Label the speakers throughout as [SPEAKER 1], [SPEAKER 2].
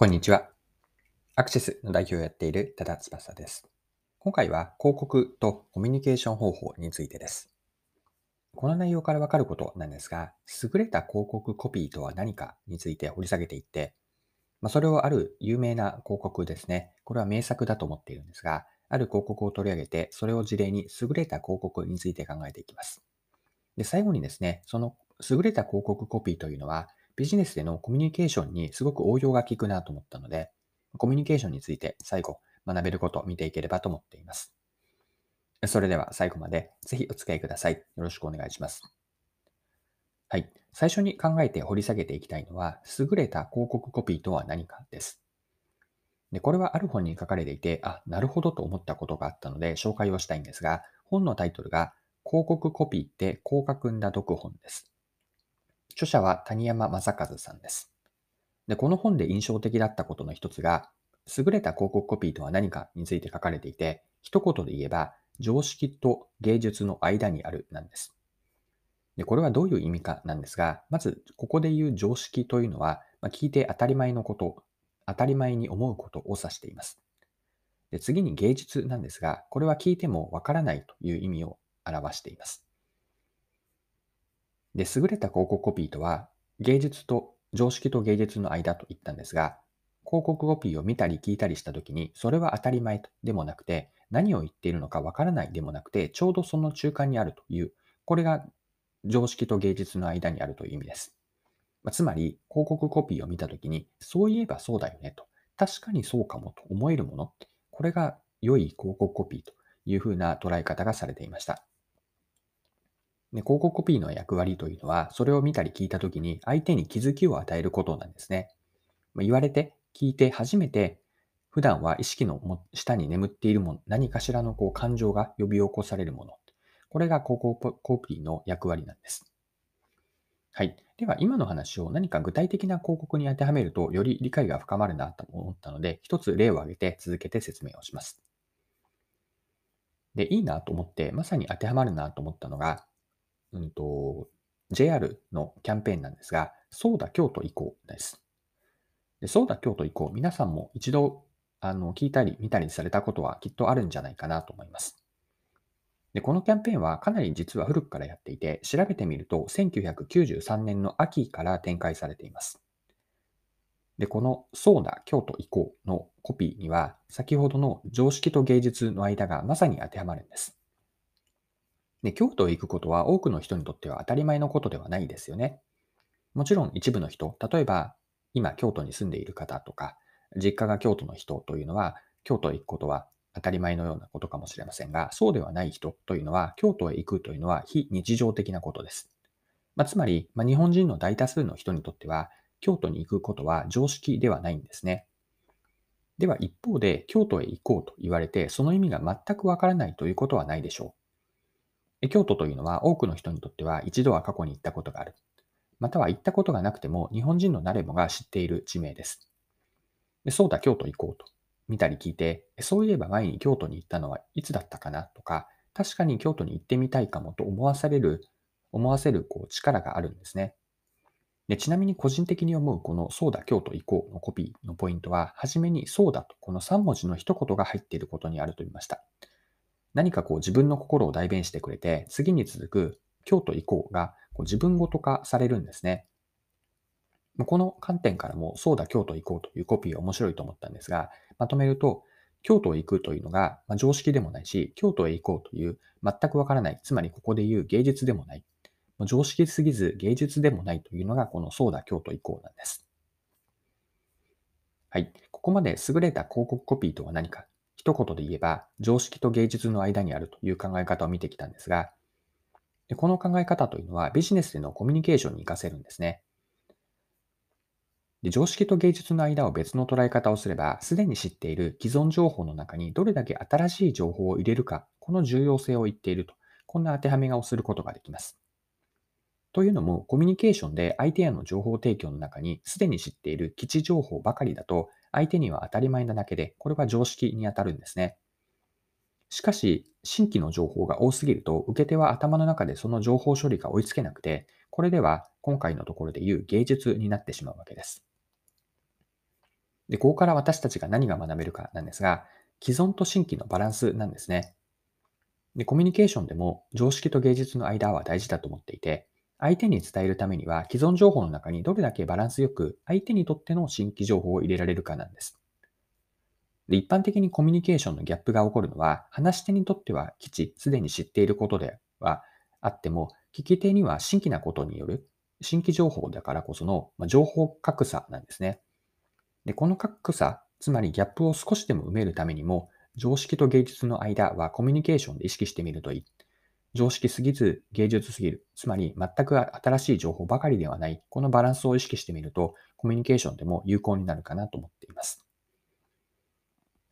[SPEAKER 1] こんにちは。アクセスの代表をやっている多田翼です。今回は広告とコミュニケーション方法についてです。この内容からわかることなんですが、優れた広告コピーとは何かについて掘り下げていって、まあ、それをある有名な広告ですね。これは名作だと思っているんですが、ある広告を取り上げて、それを事例に優れた広告について考えていきます。で、最後にですね、その優れた広告コピーというのは、ビジネスでのコミュニケーションにすごく応用が効くなと思ったので、コミュニケーションについて最後学べることを見ていければと思っています。それでは最後までぜひお付き合いください。よろしくお願いします。はい。最初に考えて掘り下げていきたいのは、優れた広告コピーとは何かです。で、これはある本に書かれていて、あ、なるほどと思ったことがあったので紹介をしたいんですが、本のタイトルが、広告コピーって広角んだ読本です。著者は谷山正和さんです。で、この本で印象的だったことの一つが、優れた広告コピーとは何かについて書かれていて、一言で言えば、常識と芸術の間にあるなんです。で、これはどういう意味かなんですが、まず、ここで言う常識というのは、まあ、聞いて当たり前のこと、当たり前に思うことを指しています。で次に芸術なんですが、これは聞いてもわからないという意味を表しています。で、優れた広告コピーとは、芸術と、常識と芸術の間と言ったんですが、広告コピーを見たり聞いたりしたときに、それは当たり前でもなくて、何を言っているのかわからないでもなくて、ちょうどその中間にあるという、これが常識と芸術の間にあるという意味です。まつまり、広告コピーを見たときに、そういえばそうだよねと、確かにそうかもと思えるもの、これが良い広告コピーというふうな捉え方がされていました。で広告コピーの役割というのは、それを見たり聞いたときに相手に気づきを与えることなんですね。まあ言われて、聞いて初めて、普段は意識の下に眠っているもの、何かしらのこう感情が呼び起こされるもの。これが広告コピーの役割なんです。はい。では、今の話を何か具体的な広告に当てはめると、より理解が深まるなと思ったので、一つ例を挙げて続けて説明をします。で、いいなと思って、まさに当てはまるなと思ったのが、うんと、JR のキャンペーンなんですが、そうだ京都行こうです。でそうだ京都行こう。皆さんも一度あの聞いたり見たりされたことはきっとあるんじゃないかなと思います。でこのキャンペーンはかなり実は古くからやっていて、調べてみると1993年の秋から展開されています。で、このそうだ京都行こうのコピーには、先ほどの常識と芸術の間がまさに当てはまるんです。で、京都へ行くことは多くの人にとっては当たり前のことではないですよね。もちろん一部の人、例えば今京都に住んでいる方とか、実家が京都の人というのは、京都へ行くことは当たり前のようなことかもしれませんが、そうではない人というのは、京都へ行くというのは非日常的なことです。まあ、つまり、まあ、日本人の大多数の人にとっては、京都に行くことは常識ではないんですね。では一方で、京都へ行こうと言われて、その意味が全くわからないということはないでしょう。京都というのは多くの人にとっては一度は過去に行ったことがある。または行ったことがなくても日本人の誰もが知っている地名です。でそうだ、京都行こうと見たり聞いて、そういえば前に京都に行ったのはいつだったかな？とか、確かに京都に行ってみたいかもと思わされる、思わせるこう力があるんですね。でちなみに個人的に思うこのそうだ、京都行こうのコピーのポイントは、はじめにそうだとこの3文字の一言が入っていることにあると言いました。何かこう自分の心を代弁してくれて、次に続く京都以降がこう自分ごと化されるんですね。この観点からも、そうだ、京都行こうというコピーは面白いと思ったんですが、まとめると、京都へ行くというのが、常識でもないし、京都へ行こうという全くわからない、つまりここで言う芸術でもない、常識すぎず芸術でもないというのが、このそうだ、京都行こうなんです。はい。ここまで優れた広告コピーとは何か一言で言えば、常識と芸術の間にあるという考え方を見てきたんですが、この考え方というのはビジネスでのコミュニケーションに活かせるんですね。で常識と芸術の間を別の捉え方をすれば、すでに知っている既存情報の中にどれだけ新しい情報を入れるか、この重要性を言っていると、こんな当てはめがをすることができます。というのも、コミュニケーションで相手への情報提供の中に、すでに知っている基地情報ばかりだと、相手には当たり前なだけで、これは常識に当たるんですね。しかし、新規の情報が多すぎると、受け手は頭の中でその情報処理が追いつけなくて、これでは今回のところで言う芸術になってしまうわけです。で、ここから私たちが何が学べるかなんですが、既存と新規のバランスなんですね。で、コミュニケーションでも常識と芸術の間は大事だと思っていて、相手に伝えるためには既存情報の中にどれだけバランスよく相手にとっての新規情報を入れられるかなんです。で一般的にコミュニケーションのギャップが起こるのは、話し手にとっては基地、すでに知っていることではあっても、聞き手には新規なことによる新規情報だからこそのま情報格差なんですね。で、この格差、つまりギャップを少しでも埋めるためにも、常識と芸術の間はコミュニケーションで意識してみるといい。常識すぎず芸術すぎる。つまり全く新しい情報ばかりではない。このバランスを意識してみると、コミュニケーションでも有効になるかなと思っています。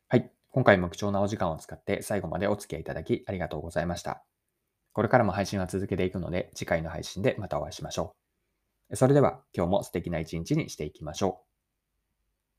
[SPEAKER 1] はい。今回も貴重なお時間を使って最後までお付き合いいただきありがとうございました。これからも配信は続けていくので、次回の配信でまたお会いしましょう。それでは今日も素敵な一日にしていきましょう。